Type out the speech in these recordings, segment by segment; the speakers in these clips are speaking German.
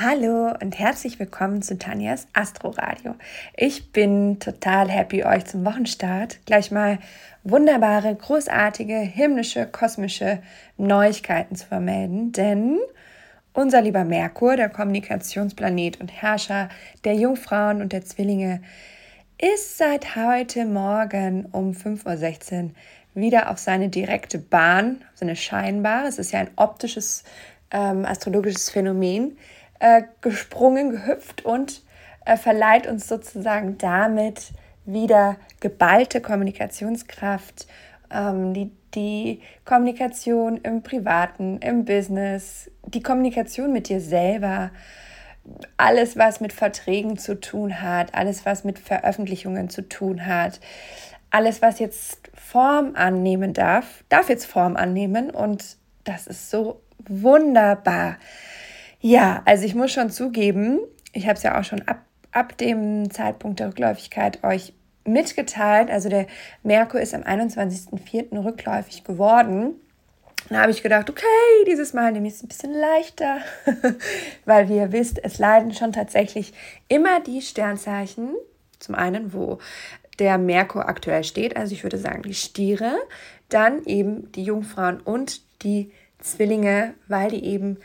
Hallo und herzlich willkommen zu Tanjas Astro Radio. Ich bin total happy, euch zum Wochenstart gleich mal wunderbare, großartige, himmlische, kosmische Neuigkeiten zu vermelden, denn unser lieber Merkur, der Kommunikationsplanet und Herrscher der Jungfrauen und der Zwillinge, ist seit heute Morgen um 5.16 Uhr wieder auf seine direkte Bahn, seine scheinbare, es ist ja ein optisches ähm, astrologisches Phänomen, äh, gesprungen, gehüpft und äh, verleiht uns sozusagen damit wieder geballte Kommunikationskraft, ähm, die, die Kommunikation im Privaten, im Business, die Kommunikation mit dir selber, alles, was mit Verträgen zu tun hat, alles, was mit Veröffentlichungen zu tun hat, alles, was jetzt Form annehmen darf, darf jetzt Form annehmen und das ist so wunderbar. Ja, also ich muss schon zugeben, ich habe es ja auch schon ab, ab dem Zeitpunkt der Rückläufigkeit euch mitgeteilt. Also der Merkur ist am 21.04. rückläufig geworden. Da habe ich gedacht, okay, dieses Mal nehme ich es ein bisschen leichter, weil wie ihr wisst, es leiden schon tatsächlich immer die Sternzeichen, zum einen, wo der Merkur aktuell steht, also ich würde sagen die Stiere, dann eben die Jungfrauen und die Zwillinge, weil die eben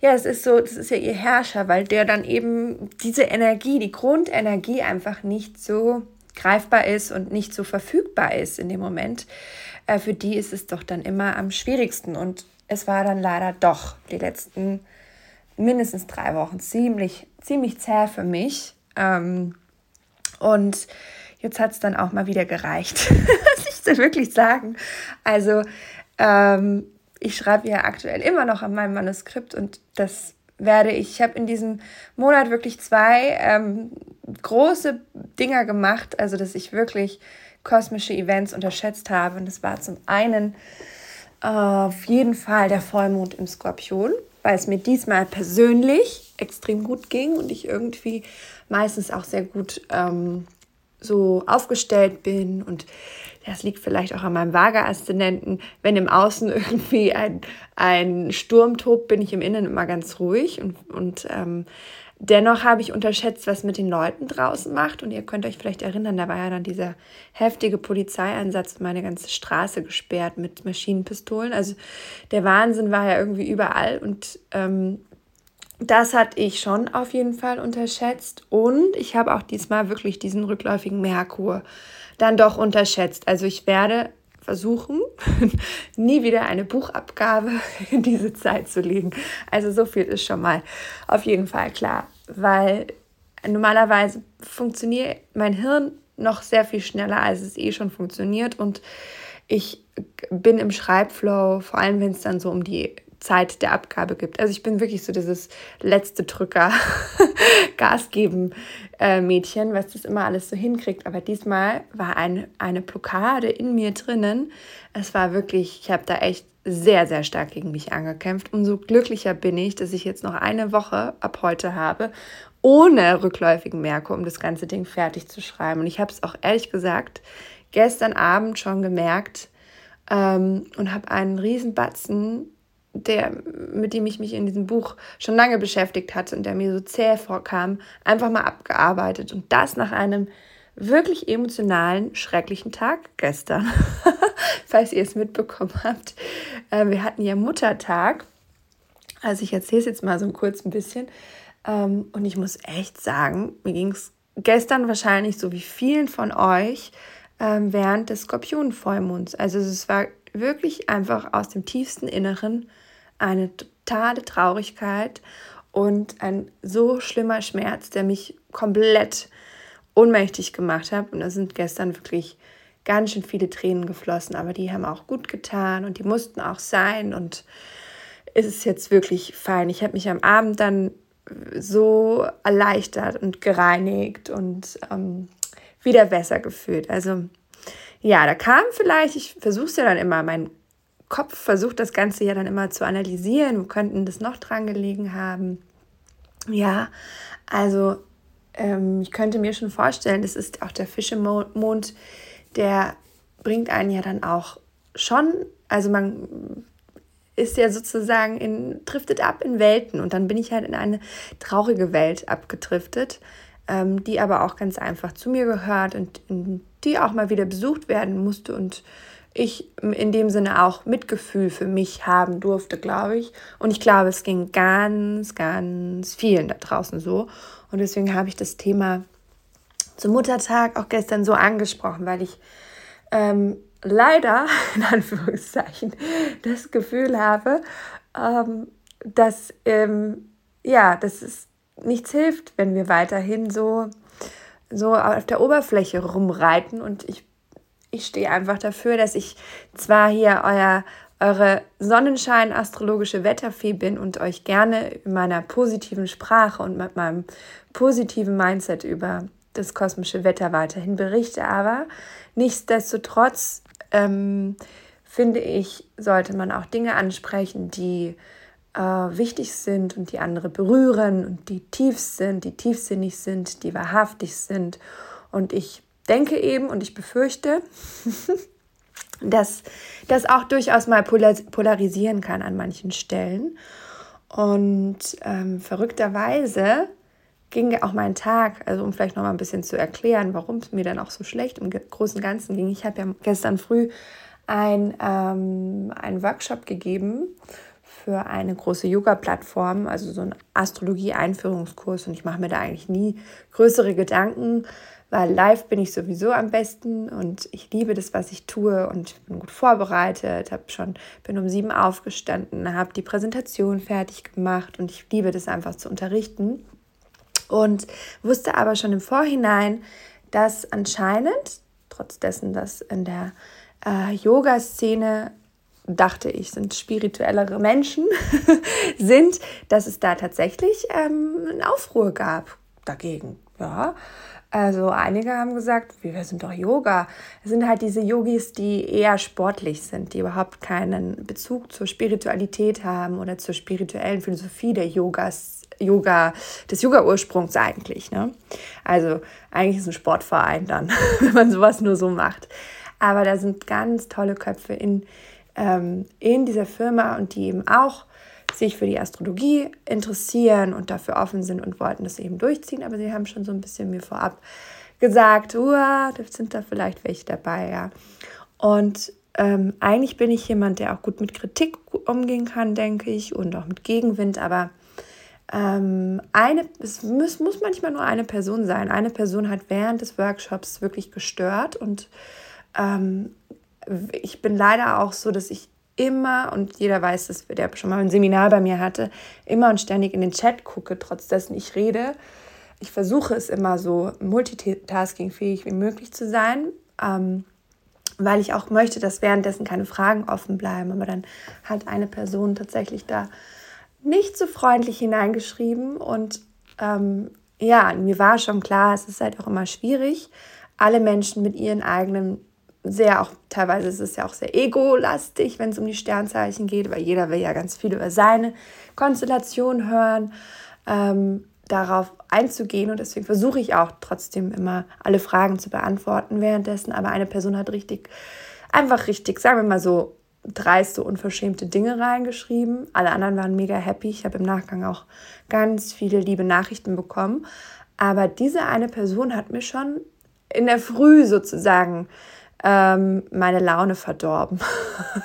ja, es ist so, das ist ja ihr Herrscher, weil der dann eben diese Energie, die Grundenergie einfach nicht so greifbar ist und nicht so verfügbar ist in dem Moment. Äh, für die ist es doch dann immer am schwierigsten. Und es war dann leider doch die letzten mindestens drei Wochen ziemlich, ziemlich zäh für mich. Ähm, und jetzt hat es dann auch mal wieder gereicht, muss ich so wirklich sagen. Also ähm, ich schreibe ja aktuell immer noch an meinem Manuskript und das werde ich. Ich habe in diesem Monat wirklich zwei ähm, große Dinger gemacht, also dass ich wirklich kosmische Events unterschätzt habe. Und das war zum einen auf jeden Fall der Vollmond im Skorpion, weil es mir diesmal persönlich extrem gut ging und ich irgendwie meistens auch sehr gut ähm, so aufgestellt bin und das liegt vielleicht auch an meinem Vaga-Aszendenten. Wenn im Außen irgendwie ein, ein Sturm tobt, bin ich im Innen immer ganz ruhig. Und, und ähm, dennoch habe ich unterschätzt, was mit den Leuten draußen macht. Und ihr könnt euch vielleicht erinnern, da war ja dann dieser heftige Polizeieinsatz, meine ganze Straße gesperrt mit Maschinenpistolen. Also der Wahnsinn war ja irgendwie überall. Und ähm, das hatte ich schon auf jeden Fall unterschätzt. Und ich habe auch diesmal wirklich diesen rückläufigen Merkur dann doch unterschätzt. Also ich werde versuchen, nie wieder eine Buchabgabe in diese Zeit zu legen. Also so viel ist schon mal auf jeden Fall klar, weil normalerweise funktioniert mein Hirn noch sehr viel schneller, als es eh schon funktioniert und ich bin im Schreibflow, vor allem wenn es dann so um die Zeit der Abgabe gibt. Also ich bin wirklich so dieses letzte Drücker, Gas geben äh, Mädchen, was das immer alles so hinkriegt. Aber diesmal war ein, eine Blockade in mir drinnen. Es war wirklich, ich habe da echt sehr, sehr stark gegen mich angekämpft. Umso glücklicher bin ich, dass ich jetzt noch eine Woche ab heute habe, ohne rückläufigen Merkur, um das ganze Ding fertig zu schreiben. Und ich habe es auch ehrlich gesagt gestern Abend schon gemerkt ähm, und habe einen riesen Batzen der, mit dem ich mich in diesem Buch schon lange beschäftigt hatte und der mir so zäh vorkam, einfach mal abgearbeitet. Und das nach einem wirklich emotionalen, schrecklichen Tag gestern, falls ihr es mitbekommen habt. Äh, wir hatten ja Muttertag. Also ich erzähle es jetzt mal so kurz ein bisschen. Ähm, und ich muss echt sagen, mir ging es gestern wahrscheinlich so wie vielen von euch ähm, während des Skorpionenvollmonds. Also es war wirklich einfach aus dem tiefsten Inneren eine totale Traurigkeit und ein so schlimmer Schmerz, der mich komplett ohnmächtig gemacht hat. Und da sind gestern wirklich ganz schön viele Tränen geflossen, aber die haben auch gut getan und die mussten auch sein und es ist jetzt wirklich fein. Ich habe mich am Abend dann so erleichtert und gereinigt und ähm, wieder besser gefühlt. Also ja, da kam vielleicht, ich versuche es ja dann immer, mein Kopf versucht das Ganze ja dann immer zu analysieren, wo könnten das noch dran gelegen haben. Ja, also ähm, ich könnte mir schon vorstellen, das ist auch der Fischemond, der bringt einen ja dann auch schon, also man ist ja sozusagen in, driftet ab in Welten und dann bin ich halt in eine traurige Welt abgedriftet, ähm, die aber auch ganz einfach zu mir gehört und in die auch mal wieder besucht werden musste und ich in dem Sinne auch Mitgefühl für mich haben durfte, glaube ich. Und ich glaube, es ging ganz, ganz vielen da draußen so. Und deswegen habe ich das Thema zum Muttertag auch gestern so angesprochen, weil ich ähm, leider, in Anführungszeichen, das Gefühl habe, ähm, dass, ähm, ja, dass es nichts hilft, wenn wir weiterhin so, so auf der Oberfläche rumreiten. Und ich, ich stehe einfach dafür, dass ich zwar hier euer, eure Sonnenschein-astrologische Wetterfee bin und euch gerne in meiner positiven Sprache und mit meinem positiven Mindset über das kosmische Wetter weiterhin berichte, aber nichtsdestotrotz ähm, finde ich, sollte man auch Dinge ansprechen, die äh, wichtig sind und die andere berühren und die tief sind, die tiefsinnig sind, die wahrhaftig sind. Und ich denke eben und ich befürchte, dass das auch durchaus mal polarisieren kann an manchen Stellen. Und ähm, verrückterweise ging auch mein Tag, also um vielleicht noch mal ein bisschen zu erklären, warum es mir dann auch so schlecht im Großen und Ganzen ging. Ich habe ja gestern früh ein, ähm, einen Workshop gegeben für eine große Yoga-Plattform, also so ein Astrologie-Einführungskurs. Und ich mache mir da eigentlich nie größere Gedanken, weil live bin ich sowieso am besten und ich liebe das, was ich tue und bin gut vorbereitet, habe schon bin um sieben aufgestanden, habe die Präsentation fertig gemacht und ich liebe das einfach zu unterrichten und wusste aber schon im Vorhinein, dass anscheinend, trotz dessen, dass in der äh, Yoga-Szene dachte ich, sind spirituellere Menschen, sind, dass es da tatsächlich ähm, einen Aufruhr gab dagegen. Ja, also einige haben gesagt, wir sind doch Yoga. Es sind halt diese Yogis, die eher sportlich sind, die überhaupt keinen Bezug zur Spiritualität haben oder zur spirituellen Philosophie der Yogas Yoga, des Yoga-Ursprungs eigentlich. Ne? Also eigentlich ist ein Sportverein dann, wenn man sowas nur so macht. Aber da sind ganz tolle Köpfe in, ähm, in dieser Firma und die eben auch sich für die Astrologie interessieren und dafür offen sind und wollten das eben durchziehen. Aber sie haben schon so ein bisschen mir vorab gesagt, da sind da vielleicht welche dabei, ja. Und ähm, eigentlich bin ich jemand, der auch gut mit Kritik umgehen kann, denke ich, und auch mit Gegenwind, aber ähm, eine, es muss, muss manchmal nur eine Person sein. Eine Person hat während des Workshops wirklich gestört und ähm, ich bin leider auch so, dass ich immer, und jeder weiß das, der schon mal ein Seminar bei mir hatte, immer und ständig in den Chat gucke, trotz dessen ich rede. Ich versuche es immer so multitaskingfähig wie möglich zu sein, ähm, weil ich auch möchte, dass währenddessen keine Fragen offen bleiben. Aber dann hat eine Person tatsächlich da nicht so freundlich hineingeschrieben. Und ähm, ja, mir war schon klar, es ist halt auch immer schwierig, alle Menschen mit ihren eigenen, sehr auch, teilweise ist es ja auch sehr ego-lastig, wenn es um die Sternzeichen geht, weil jeder will ja ganz viel über seine Konstellation hören, ähm, darauf einzugehen. Und deswegen versuche ich auch trotzdem immer alle Fragen zu beantworten währenddessen. Aber eine Person hat richtig, einfach richtig, sagen wir mal so, dreiste, unverschämte Dinge reingeschrieben. Alle anderen waren mega happy. Ich habe im Nachgang auch ganz viele liebe Nachrichten bekommen. Aber diese eine Person hat mir schon in der Früh sozusagen ähm, meine Laune verdorben.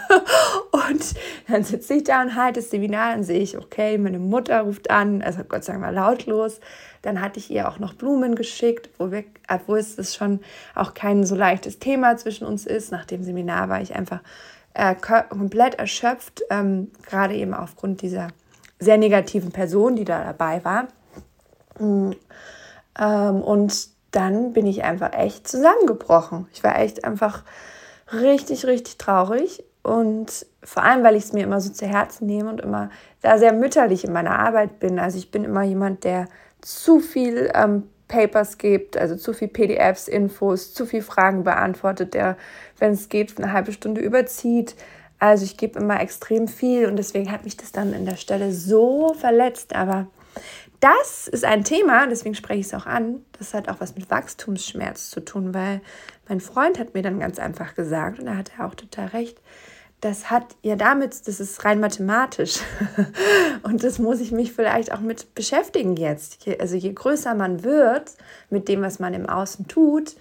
und dann sitze ich da und halte das Seminar, dann sehe ich, okay, meine Mutter ruft an, also Gott sei Dank mal lautlos. Dann hatte ich ihr auch noch Blumen geschickt, wo wir, obwohl es schon auch kein so leichtes Thema zwischen uns ist. Nach dem Seminar war ich einfach äh, komplett erschöpft, ähm, gerade eben aufgrund dieser sehr negativen Person, die da dabei war. Mm, ähm, und dann bin ich einfach echt zusammengebrochen. Ich war echt einfach richtig, richtig traurig. Und vor allem, weil ich es mir immer so zu Herzen nehme und immer da sehr mütterlich in meiner Arbeit bin. Also ich bin immer jemand, der zu viel ähm, Papers gibt, also zu viel PDFs, Infos, zu viel Fragen beantwortet, der, wenn es geht, eine halbe Stunde überzieht. Also ich gebe immer extrem viel und deswegen hat mich das dann in der Stelle so verletzt. Aber das ist ein Thema, deswegen spreche ich es auch an. Das hat auch was mit Wachstumsschmerz zu tun, weil mein Freund hat mir dann ganz einfach gesagt, und da hat er auch total recht, das hat ja damit, das ist rein mathematisch. und das muss ich mich vielleicht auch mit beschäftigen jetzt. Also je größer man wird mit dem, was man im Außen tut,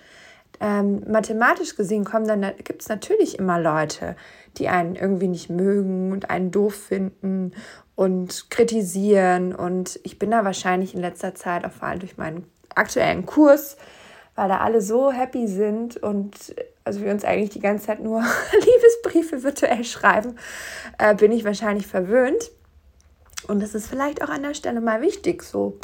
ähm, mathematisch gesehen kommen dann, gibt es natürlich immer Leute, die einen irgendwie nicht mögen und einen doof finden und kritisieren. Und ich bin da wahrscheinlich in letzter Zeit, auch vor allem durch meinen aktuellen Kurs, weil da alle so happy sind und also wir uns eigentlich die ganze Zeit nur Liebesbriefe virtuell schreiben, äh, bin ich wahrscheinlich verwöhnt. Und es ist vielleicht auch an der Stelle mal wichtig, so,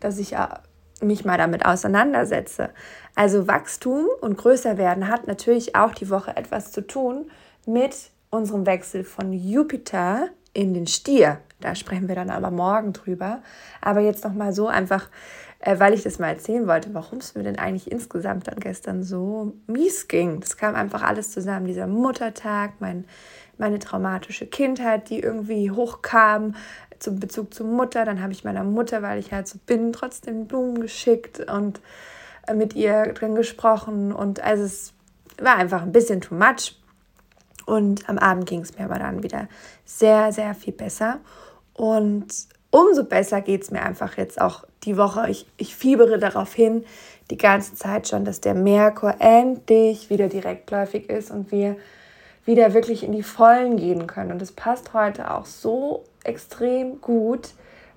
dass ich ja mich mal damit auseinandersetze. Also Wachstum und größer werden hat natürlich auch die Woche etwas zu tun mit unserem Wechsel von Jupiter in den Stier. Da sprechen wir dann aber morgen drüber. Aber jetzt noch mal so einfach äh, weil ich das mal erzählen wollte, warum es mir denn eigentlich insgesamt dann gestern so mies ging. Das kam einfach alles zusammen, dieser Muttertag, mein, meine traumatische Kindheit, die irgendwie hochkam zum Bezug zur Mutter. Dann habe ich meiner Mutter, weil ich halt so bin, trotzdem Blumen geschickt und äh, mit ihr drin gesprochen. Und also es war einfach ein bisschen too much. Und am Abend ging es mir aber dann wieder sehr, sehr viel besser. Und umso besser geht es mir einfach jetzt auch die Woche. Ich, ich fiebere darauf hin, die ganze Zeit schon, dass der Merkur endlich wieder direktläufig ist und wir wieder wirklich in die Vollen gehen können. Und es passt heute auch so extrem gut,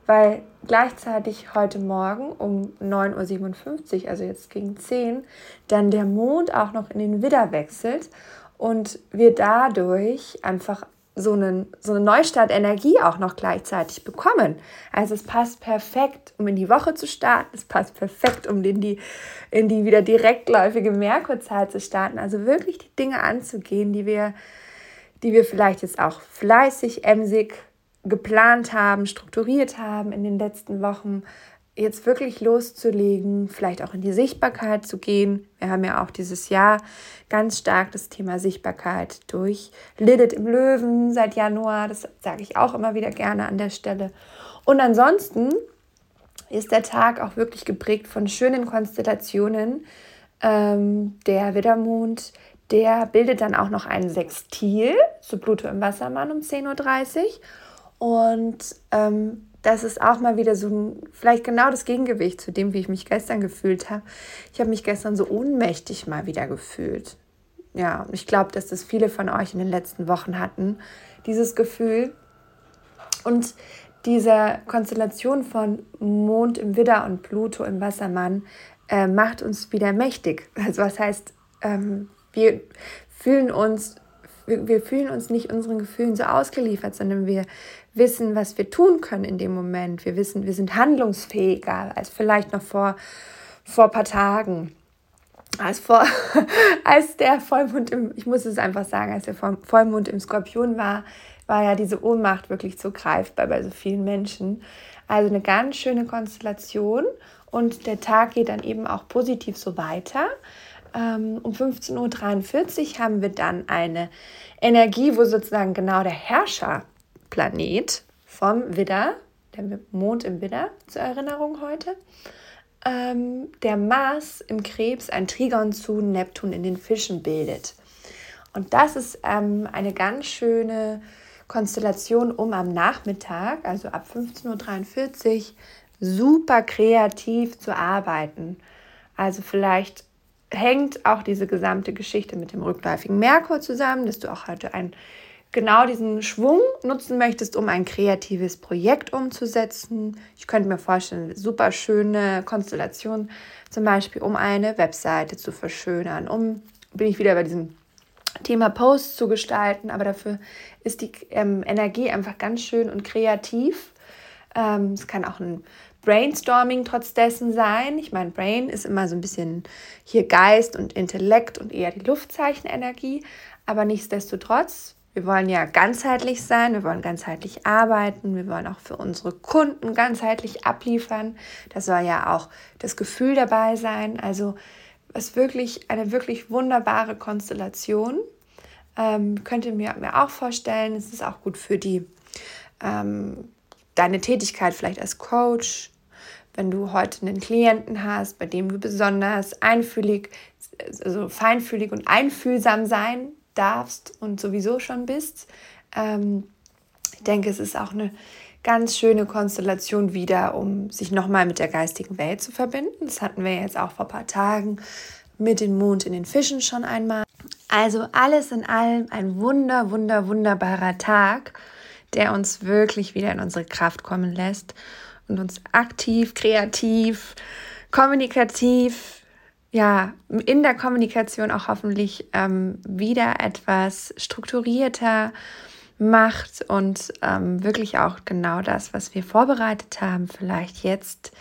weil gleichzeitig heute Morgen um 9.57 Uhr, also jetzt gegen 10, dann der Mond auch noch in den Widder wechselt und wir dadurch einfach so, einen, so eine Neustartenergie auch noch gleichzeitig bekommen. Also es passt perfekt, um in die Woche zu starten. Es passt perfekt, um in die, in die wieder direktläufige Merkurzeit zu starten. Also wirklich die Dinge anzugehen, die wir, die wir vielleicht jetzt auch fleißig, emsig geplant haben, strukturiert haben in den letzten Wochen, jetzt wirklich loszulegen, vielleicht auch in die Sichtbarkeit zu gehen. Wir haben ja auch dieses Jahr ganz stark das Thema Sichtbarkeit durch Lilith im Löwen seit Januar. Das sage ich auch immer wieder gerne an der Stelle. Und ansonsten ist der Tag auch wirklich geprägt von schönen Konstellationen. Ähm, der Widdermond, der bildet dann auch noch einen Sextil zu Pluto im Wassermann um 10.30 Uhr. Und ähm, das ist auch mal wieder so ein, vielleicht genau das Gegengewicht zu dem, wie ich mich gestern gefühlt habe. Ich habe mich gestern so ohnmächtig mal wieder gefühlt. Ja, ich glaube, dass das viele von euch in den letzten Wochen hatten, dieses Gefühl. Und diese Konstellation von Mond im Widder und Pluto im Wassermann äh, macht uns wieder mächtig. Also was heißt, ähm, wir fühlen uns wir, wir fühlen uns nicht unseren Gefühlen so ausgeliefert, sondern wir wissen, was wir tun können in dem Moment. Wir wissen, wir sind handlungsfähiger als vielleicht noch vor, vor ein paar Tagen. Als, vor, als der Vollmond im, ich muss es einfach sagen, als der Vollmond im Skorpion war, war ja diese Ohnmacht wirklich so greifbar bei so vielen Menschen. Also eine ganz schöne Konstellation und der Tag geht dann eben auch positiv so weiter. Ähm, um 15.43 Uhr haben wir dann eine Energie, wo sozusagen genau der Herrscherplanet vom Widder, der Mond im Widder zur Erinnerung heute, ähm, der Mars im Krebs ein Trigon zu Neptun in den Fischen bildet. Und das ist ähm, eine ganz schöne Konstellation, um am Nachmittag, also ab 15.43 Uhr, super kreativ zu arbeiten. Also vielleicht hängt auch diese gesamte Geschichte mit dem rückläufigen Merkur zusammen, dass du auch heute ein, genau diesen Schwung nutzen möchtest, um ein kreatives Projekt umzusetzen. Ich könnte mir vorstellen, eine super schöne Konstellation, zum Beispiel um eine Webseite zu verschönern, um, bin ich wieder bei diesem Thema Posts zu gestalten, aber dafür ist die ähm, Energie einfach ganz schön und kreativ. Ähm, es kann auch ein Brainstorming trotz dessen sein. Ich meine, Brain ist immer so ein bisschen hier Geist und Intellekt und eher die Luftzeichenenergie, aber nichtsdestotrotz, wir wollen ja ganzheitlich sein, wir wollen ganzheitlich arbeiten, wir wollen auch für unsere Kunden ganzheitlich abliefern. Da soll ja auch das Gefühl dabei sein. Also es ist wirklich eine wirklich wunderbare Konstellation. Ähm, könnt ihr mir, mir auch vorstellen, es ist auch gut für die ähm, deine Tätigkeit vielleicht als Coach, wenn du heute einen Klienten hast, bei dem du besonders einfühlig, also feinfühlig und einfühlsam sein darfst und sowieso schon bist. Ähm, ich denke, es ist auch eine ganz schöne Konstellation wieder, um sich nochmal mit der geistigen Welt zu verbinden. Das hatten wir jetzt auch vor ein paar Tagen mit dem Mond in den Fischen schon einmal. Also alles in allem ein wunder, wunder, wunderbarer Tag, der uns wirklich wieder in unsere Kraft kommen lässt und uns aktiv, kreativ, kommunikativ, ja, in der Kommunikation auch hoffentlich ähm, wieder etwas strukturierter macht und ähm, wirklich auch genau das, was wir vorbereitet haben, vielleicht jetzt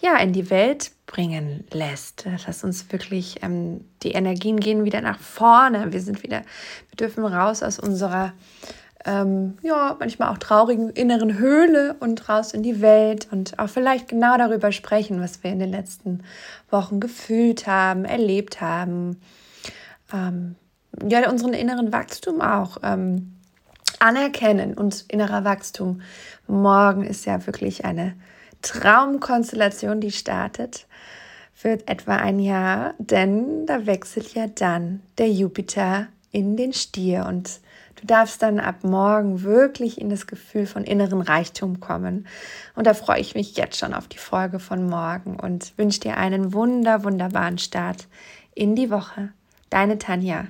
ja in die Welt bringen lässt. Dass uns wirklich ähm, die Energien gehen wieder nach vorne. Wir sind wieder, wir dürfen raus aus unserer ähm, ja, manchmal auch traurigen inneren Höhle und raus in die Welt und auch vielleicht genau darüber sprechen, was wir in den letzten Wochen gefühlt haben, erlebt haben. Ähm, ja, unseren inneren Wachstum auch ähm, anerkennen und innerer Wachstum. Morgen ist ja wirklich eine Traumkonstellation, die startet für etwa ein Jahr, denn da wechselt ja dann der Jupiter in den Stier und du darfst dann ab morgen wirklich in das Gefühl von inneren Reichtum kommen. Und da freue ich mich jetzt schon auf die Folge von morgen und wünsche dir einen wunder, wunderbaren Start in die Woche. Deine Tanja.